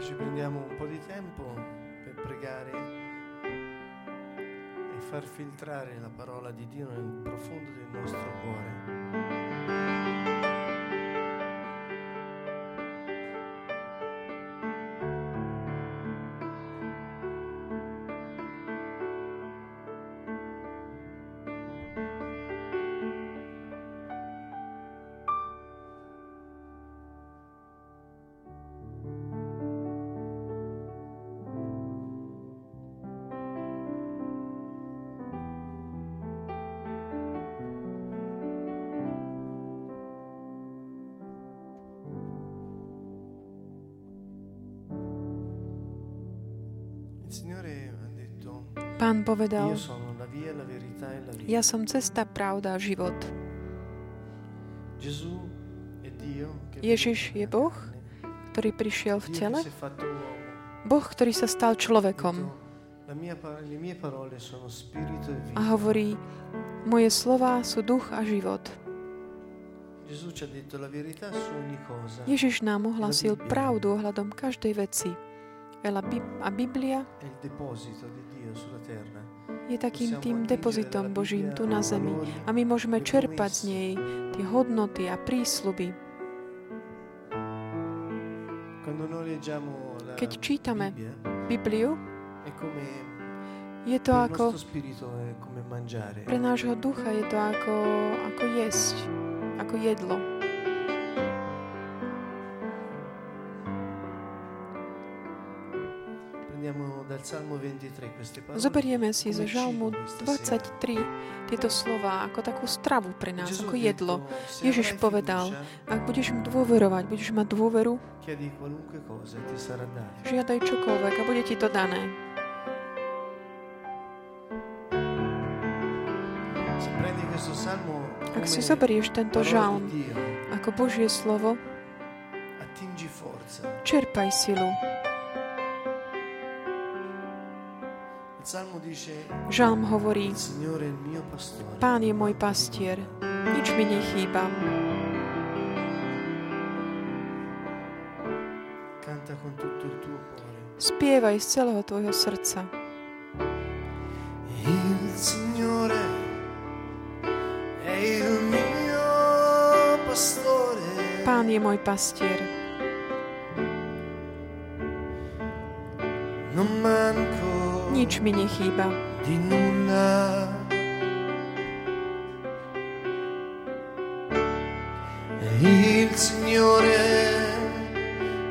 Ora ci prendiamo un po' di tempo per pregare e far filtrare la parola di Dio nel profondo del nostro cuore. La vita. ja som cesta, pravda a život. Ježiš je Boh, ktorý prišiel v tele. Boh, ktorý sa stal človekom detto, "La mia pa- le mie parole sono spirito e a hovorí, moje slova sú duch a život. Ježiš nám ohlasil pravdu ohľadom každej veci. Ela Bi- A Biblia. Je takým tým depozitom Božím tu na zemi. A my môžeme čerpať z nej tie hodnoty a la Keď čítame Bibliu, je to ako, pre nášho ducha je to ako, ako jesť, ako jedlo. Zoberieme si zo Žalmu cibo questa sera. 23 tieto slova ako takú stravu pre nás, ako jedlo. detto, "Se Ježiš povedal, Ak budeš mi dôverovať, budeš mať dôveru, e žiadaj čokoľvek a bude ti to dané. Ak si zoberieš tento žalm ako Božie slovo, čerpaj silu. Žalm hovorí. Pán je môj pastier, nič mi nechýba. Spievaj z celého tvojho srdca. Il Signore è il mio pastore. Pán je môj pastier, Non manco nič mi nechýba. di nulla. Il Signore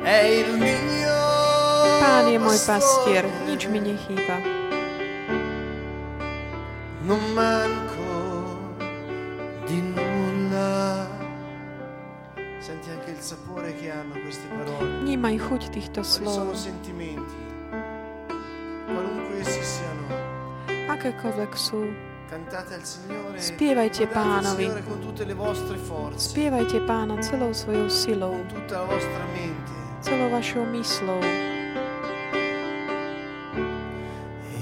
è il mio Pán je môj pastier, nič mi nechýba. Non manco di nulla. Senti anche il sapore che hanno queste parole. Vnímaj chuť týchto Quali sono slov. sentimenti? Akékoľvek sú, cantate al Signore. Spievajte Pánovi. Signore con tutte le vostre forze, spievajte Pána celou svojou silou, celou vašou myslou.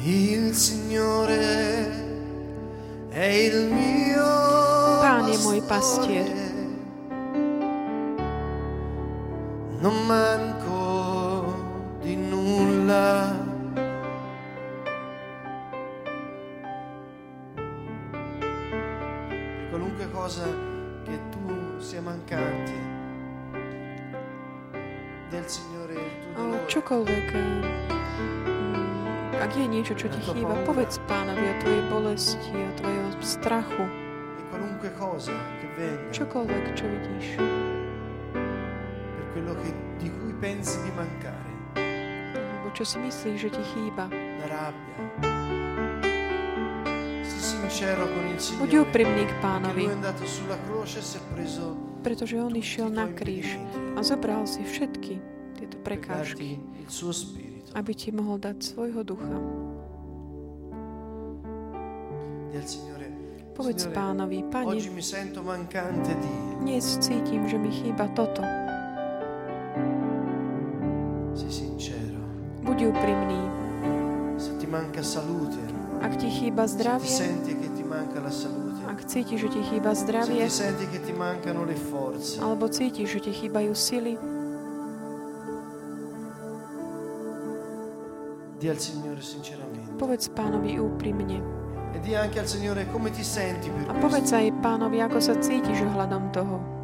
Il Signore è il mio Pán je môj pastier. Non manco čo ti chýba, povedz pánovi o tvojej bolesti, o tvojom strachu, čokoľvek, čo vidíš. Alebo čo si myslíš, že ti chýba. Buď úprimný k pánovi, e pretože on išiel na kríž a zobral si všetky tieto prekážky, aby ti mohol dať svojho ducha. Povedz pánovi, Pane, dnes cítim, že mi chýba toto. Buď úprimný. Ak ti chýba zdravie, ak cítiš, že ti chýba zdravie, alebo cítiš, že ti chýbajú sily. Povedz pánovi úprimne. E di anche al Signore come ti senti per A questo. povedz aj pánovi, ako sa cítiš ohľadom toho.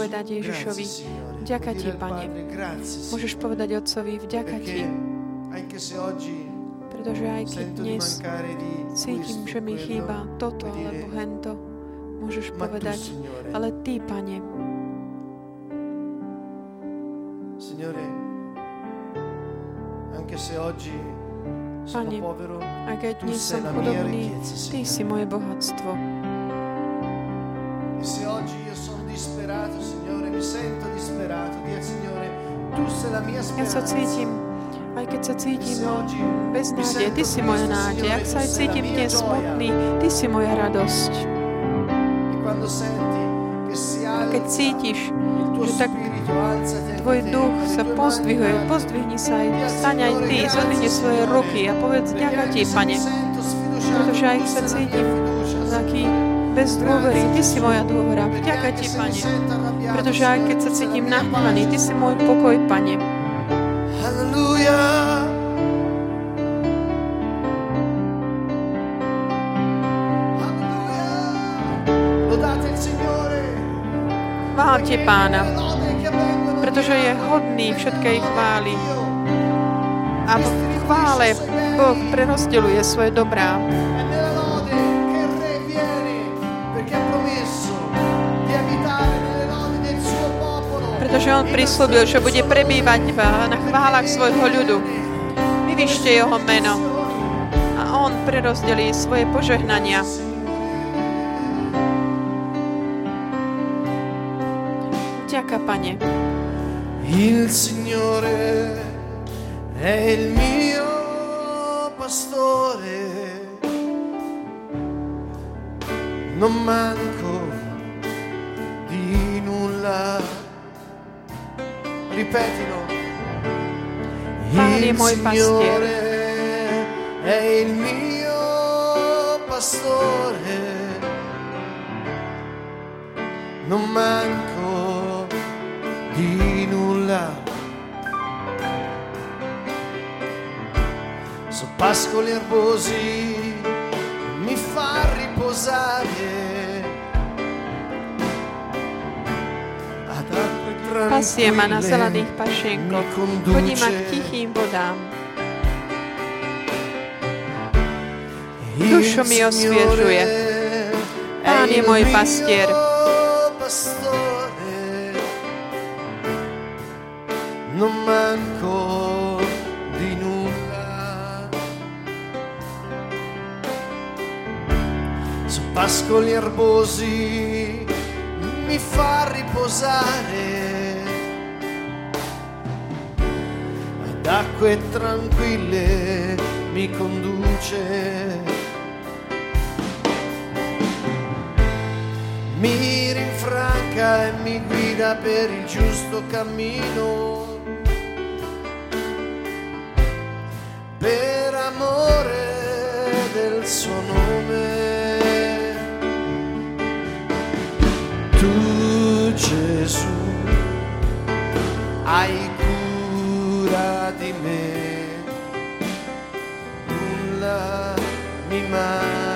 Povedať Ježišovi, vďaka ti, Pane. Môžeš povedať Otcovi, vďaka ti, pretože aj keď dnes cítim, že mi chýba toto alebo hento, môžeš povedať, ale Ty, Pane, Pane, aj keď dnes som chudobný, Ty si moje bohatstvo. Ja sa cítim, aj keď sa cítim bez nádeje, Ty si moja nádej. Ak sa aj cítim dnes smutný, Ty si moja radosť. A keď cítiš, že tak Tvoj duch sa pozdvihuje, pozdvihni sa aj, staň aj Ty, zodvihni svoje ruky a povedz ďakujem Ti, Pane, pretože aj sa cítim taký bez dôvery, Ty si moja dôvera. Ďakujem Ti, Pane, pretože aj keď sa cítim nahnevaný. Ty si môj pokoj, Pane. Chválte Pána, pretože je hodný všetkej chvály. A v chvále Boh prerozdeľuje svoje dobrá. Pretože On prislúbil, že bude prebývať na chválach svojho ľudu. Vyvyšte Jeho meno a On prerozdelí svoje požehnania. Ďaká, Pane. Il Signore è il mio pastore, non manco Ripetilo. Il Signore è il mio pastore, non manco di nulla. Su pascoli erbosi mi fa riposare. Acque Pasie ma na zelených pašienkoch. mi Chodí ma k tichým vodám. Dušu mi osviežuje. Pán je môj pastier. pastore. Non manco di nulla. Su pascoli erbosi mi fa riposare. Ad acque tranquille mi conduce. mi rinfranca e mi guida per il giusto cammino. Per amore del suo nome. Tu Gesù hai cura di me, nulla mi mancherà.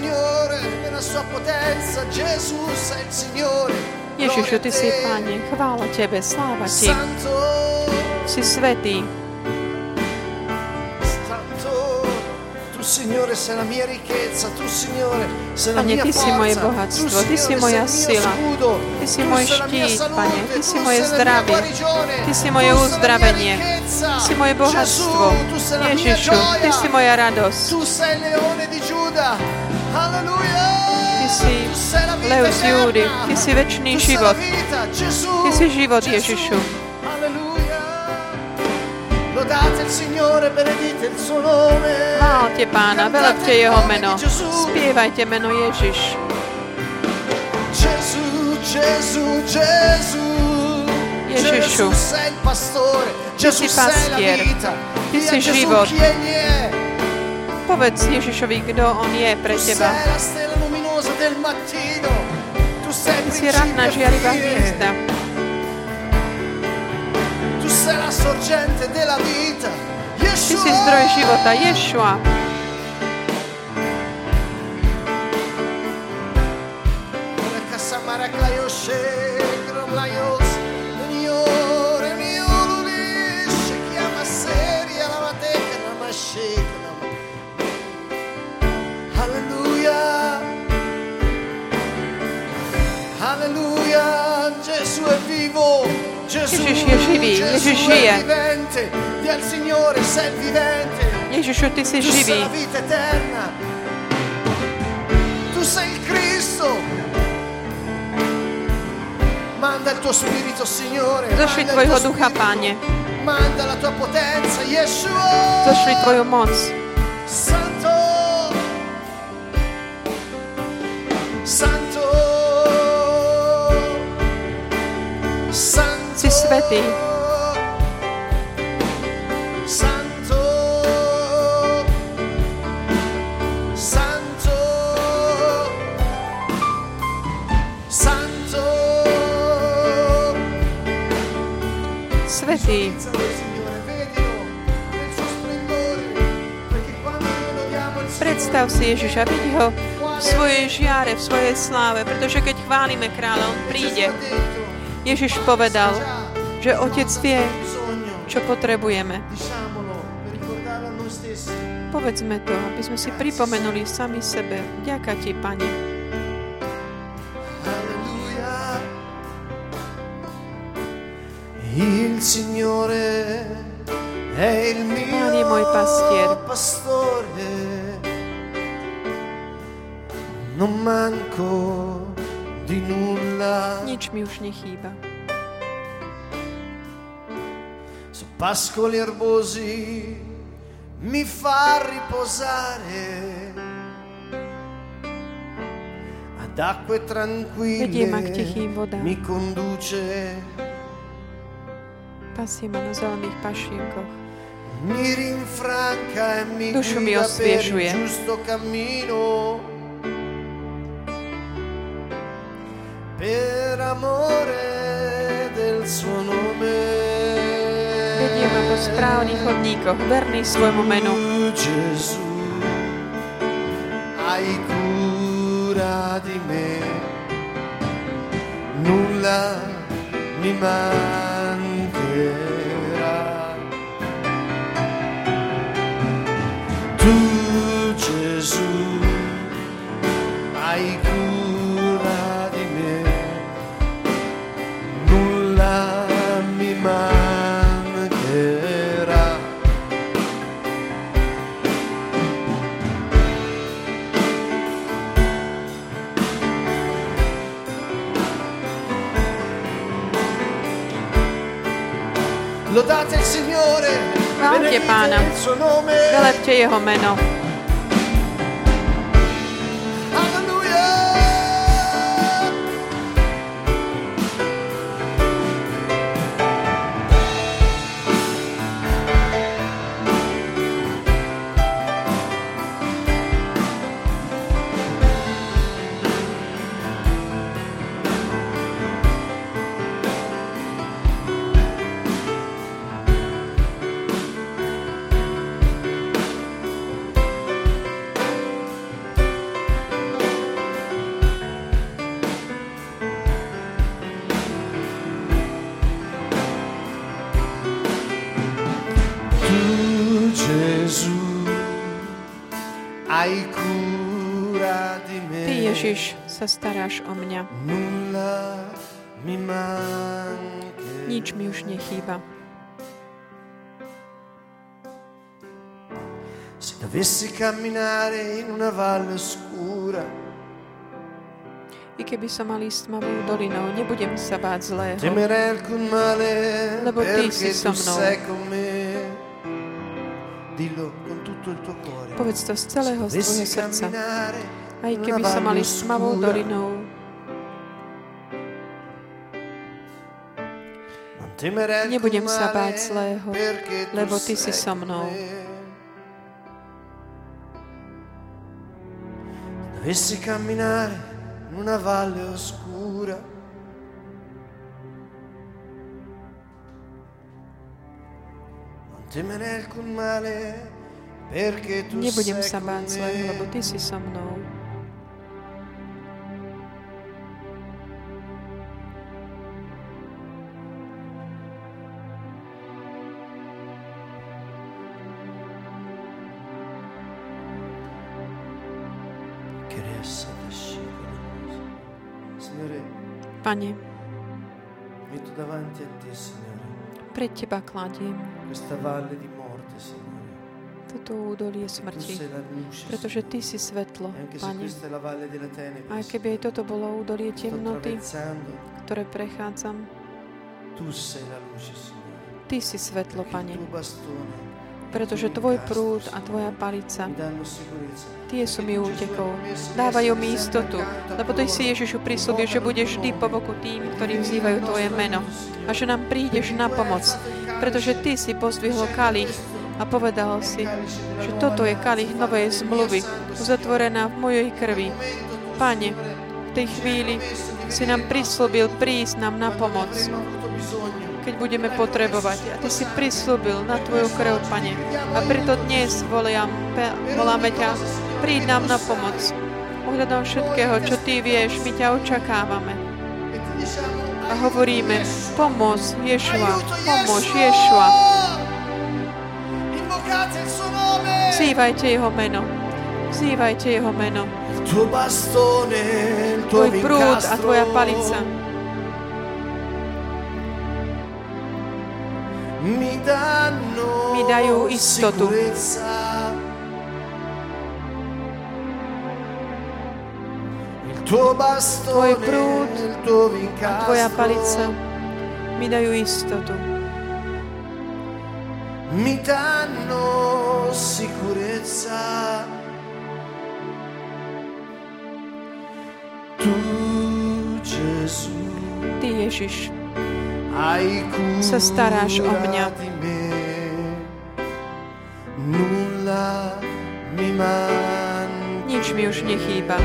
Signore nella sua potenza, Gesù sei il Signore. Ježišu, Ty si. Pane, chvála Tebe, sláva Ti. Si svetý, santo, Signore, sei la mia ricchezza, tu, Signore, sei la Pane, mia Ty si moje bohatstvo, tu, Ty si moja sila, Ty si tu môj štít, Pane, Ty si tu moje zdravie, Ty si tu moje uzdravenie. Ty si moje bohatstvo. Tu Ježišu, Ty si moja radosť, Ty si z Júdy. Ty si večný život. Ty si život. Ježišu. Chválte Pána, velepte Jeho meno, spievajte meno Ježiš. Ježišu. Gesù si pastier. Ty si život. Chi egli è. Povedz Ježišovi, kto On je pre Tu teba. sei la stella luminosa del mattino. Tu sei Ty si principio ranná e žiarivá fine. hviezda. Tu sei la sorgente della vita. Ty Yeshua. si zdroj života, Ješua. Kasamara klayoshe, Ježiš je živý, Ježiš žije. Ježišu, Ty si Tu sei živý. Tu sei il Cristo. Manda il tuo spirito, Signore. Il Tvojho ducha. Páne. Manda la tua potenza, Yeshua. Zošli Tvoju moc. Lodiamo il Predstav si Ježiša, vidí ho v svojej žiare, v svojej sláve, pretože keď chválime kráľa, on príde. Ježiš povedal, že Otec vie, čo potrebujeme. Povedzme to, aby sme si pripomenuli sami sebe. Ďaká Ti, Pane. Pán je môj pastier. Non manco di nulla. Nič mi už nechýba. Pascoli erbosi mi fa riposare. Ad acque tranquille mi conduce. Pasie ma na zelených pašienkoch. Mi rinfranca e mi Dušu mi guida per osviežuje. il giusto cammino. Správnych chodníkoch, verný svojmu menu. Gesù, hai cura di me, nulla mi mancherà. Benedite Pána. Velepte Jeho meno. Staráš o mňa. Nič mi už nechýba. Se dovessi camminare in una valle oscura, I keby som mal ísť tmavou dolinou, nebudem sa báť zlého. temerei alcun male Lebo ty si so mnou. sei con me. Dillo con tutto il tuo cuore. Povedz to z celého Dovessi srdca. Aj keby som mal valle ísť tmavou oscura, dolinou, Nebudem sa male báť zlého, lebo ty si so mnou. Dovessi camminare in una valle oscura, non temerei alcun male perché tu nebudem sa báť zlého, lebo ty si so mnou. Pane, pred Teba kladiem toto údolie Tu smrti, pretože Ty si svetlo, se Pane. Aj keby aj toto bolo údolie temnoty, ktoré prechádzam. Ty si svetlo, Pane, pretože Tvoj prúd a Tvoja palica. Tie sú mi útekou. Dávajú mi istotu, lebo Ty si Ježišu prislúbil, že budeš vždy po boku tým, ktorí vzývajú Tvoje meno a že nám prídeš na pomoc, pretože Ty si pozdvihol kalich a povedal si, že toto je kalich novej zmluvy, uzatvorená v mojej krvi. Pane, v tej chvíli si nám prislúbil prísť nám na pomoc, keď budeme potrebovať. A Ty si prislúbil na Tvoju krv, Pane. A preto dnes voliam, voláme ťa, príď nám na pomoc. Ohľadom všetkého, čo Ty vieš, my ťa očakávame. A hovoríme, pomôž Ješua, pomôž Ješua. Vzývajte Jeho meno. Vzývajte Jeho meno. Tvoj prúd a. Tvoja palica mi dajú istotu. sicurezza. Il tuo bastone, Tvoj prúd il tuo a. Tvoja palica mi dajú istotu. mi danno sicurezza. Tu Gesù Ty, Ježiš, sa staráš o mňa. Nič mi už nechýba.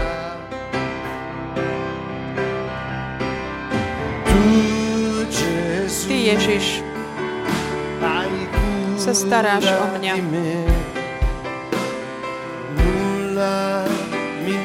Ty, Ježiš, sa staráš o mňa. Nulla mi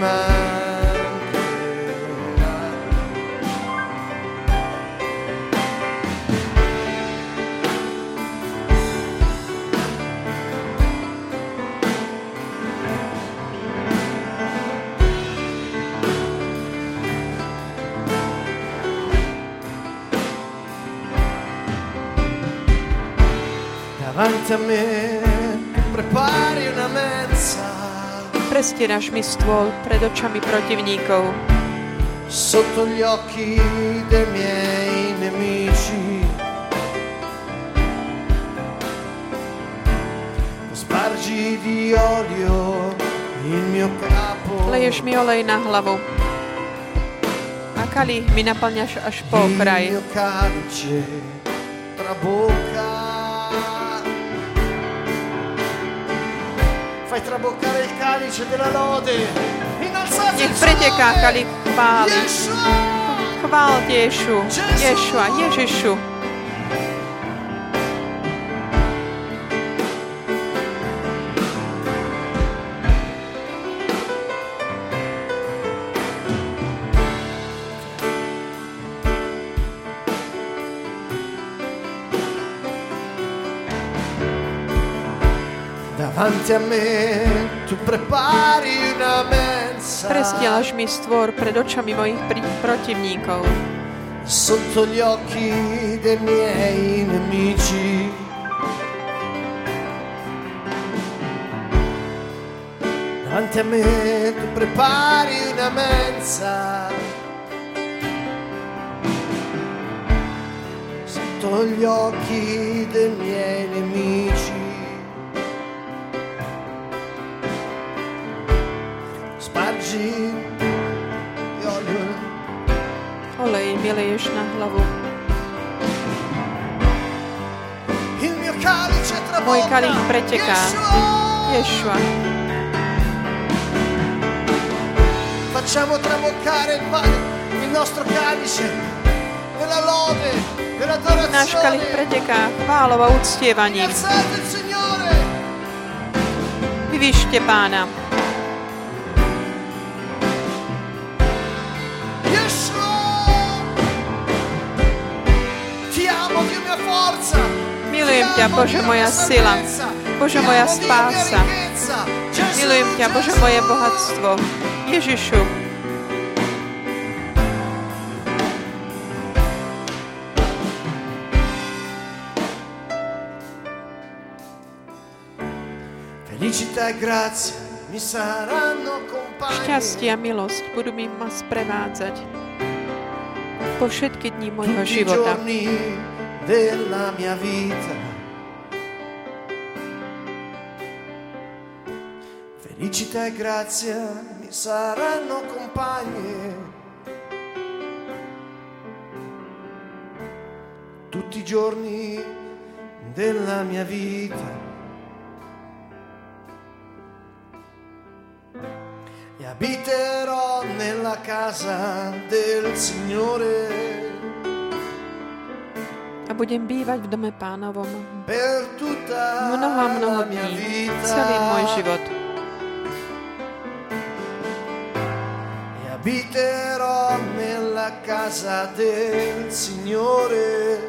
me prepari una mensa prestieraš mi stôl pred očami protivníkov. sotto gli occhi dei miei nemici. Spargi di olio il mio capo. Leješ mi olej na hlavu. A kalich mi naplňaš až po Il okraj. mio calice trabocca. Fai traboccare il calice della lode. Innalzate Nech preteká kalich chvály. Chvál Ješu, Ješua, Ježišu. Davanti a me tu prepari una mensa Prestielaš mi stvor pred očami mojich protivníkov. sotto gli occhi dei miei nemici. Davanti a me tu prepari una mensa. Sotto gli occhi dei miei nemici. Di olio Olej mi leješ na hlavu. Môj kalich preteká. Ješua, Facciamo traboccare il, il nostro calice nella lode, nell'adorazione. náš kalich preteká chválou a uctievaním. Vyvyšte pána. Ťa, Bože, moja sila. Bože, moja spása. Milujem ťa, Bože, moje bohatstvo. Ježišu, šťastie a milosť budú mi ma sprevádzať po všetky dní môjho tutti i života. giorni della mia vita. Felicità e grazia mi saranno compagne. Tutti i giorni della mia vita. E abiterò nella casa del Signore. A budem bývať v dome pánovom per tutta mnoho a mnoho la mia dní, vita celý môj život. Abiterò nella casa del Signore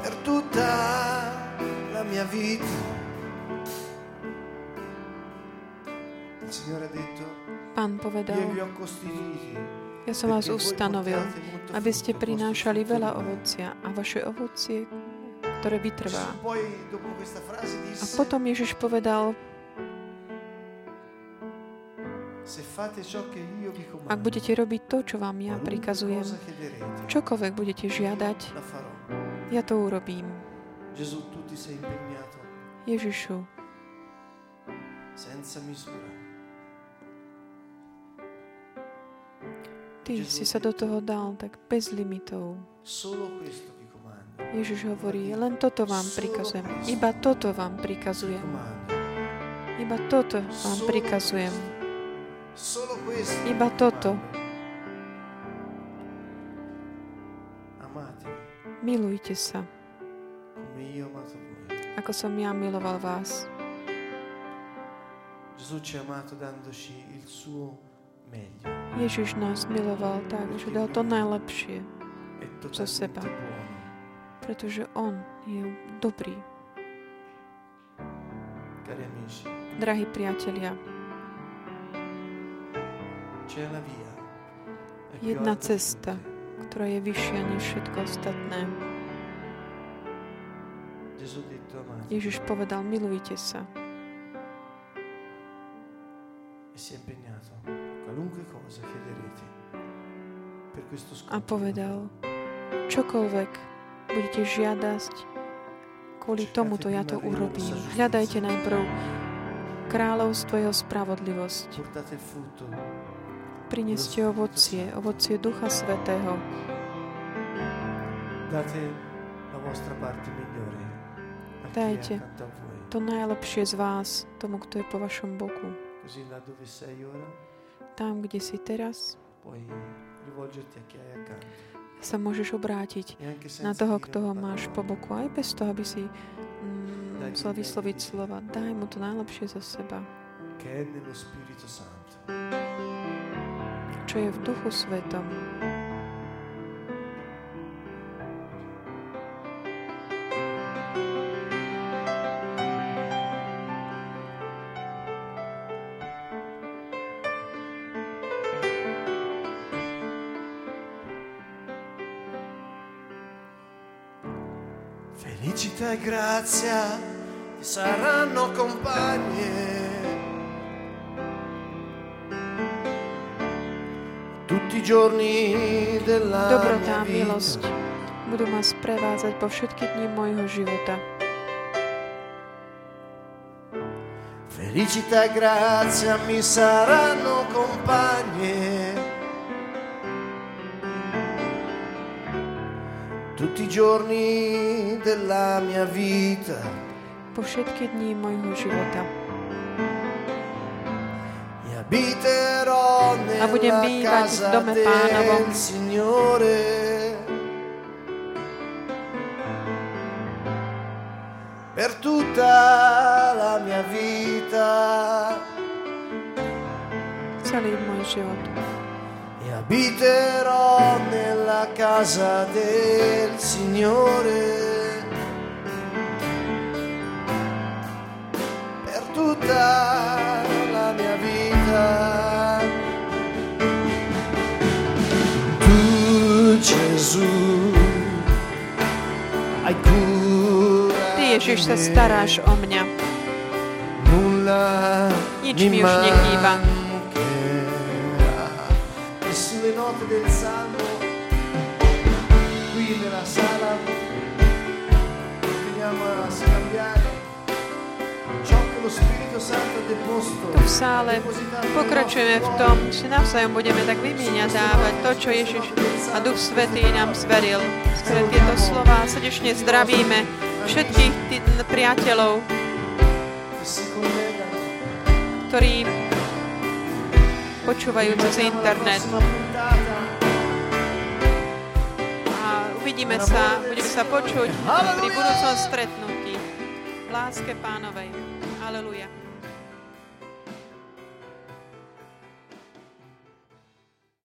per tutta la mia vita il Signore ha detto Pán povedal, io vi ho costituiti ja som vás ustanovil, aby ste prinášali veľa ovocia a vaše ovocie, ktoré vytrvá. A potom Ježiš povedal, ak budete robiť to, čo vám ja prikazujem, čokoľvek budete žiadať, ja to urobím. Ježišu, Ty si sa do toho dal tak bez limitov. Ježiš hovorí, len toto vám prikazujem. Iba toto vám prikazujem. Iba toto vám prikazujem. Iba toto. Milujte sa, ako som ja miloval vás. Ježiš nás miloval tak, že dal to najlepšie, Zo seba. pretože On je dobrý. Drahí priatelia, jedna cesta, ktorá je vyššia než všetko ostatné. Ježiš povedal, milujte sa. A povedal, čokoľvek budete žiadať, kvôli tomuto ja to urobím. Hľadajte najprv kráľovstvo jeho spravodlivosť. Prineste ovocie, ovocie Ducha Svetého. Dajte. To najlepšie z vás, tomu, kto je po vašom boku. Tam, kde si teraz, sa môžeš obrátiť na toho, kto ho máš po boku, aj bez toho, aby si mm, musel vysloviť slova. Daj mu to najlepšie zo seba, che è nello Spirito Santo Отче в Духу Святому. Felicità e grazia ti saranno compagne. Dobrota a milosť budú ma sprevádzať po všetky dni môjho života. Felicità e grazia mi saranno compagne. Tutti i giorni della mia vita. Po všetky dni môjho života. E abiterò A budem bývať v dome Pánovom. Per tutta la mia vita. Celý môj život. E abiterò nella casa del Signore per tutta la mia vita. Ty, Ježiš, sa di me. staráš o mňa. Nulla Nič mi mi už nechýba. mancherà. E sulle note del salmo, qui nella sala, continuiamo a scambiare Tu v sále pokračujeme v tom, že navzájom budeme tak vymieňať dávať to, čo Ježiš a Duch Svetý nám zveril. Skrze tieto slova srdečne zdravíme všetkých tých priateľov, ktorí počúvajú cez internet. A uvidíme sa, budeme sa počuť pri budúcom stretnutí. V láske pánovej. Hallelujah.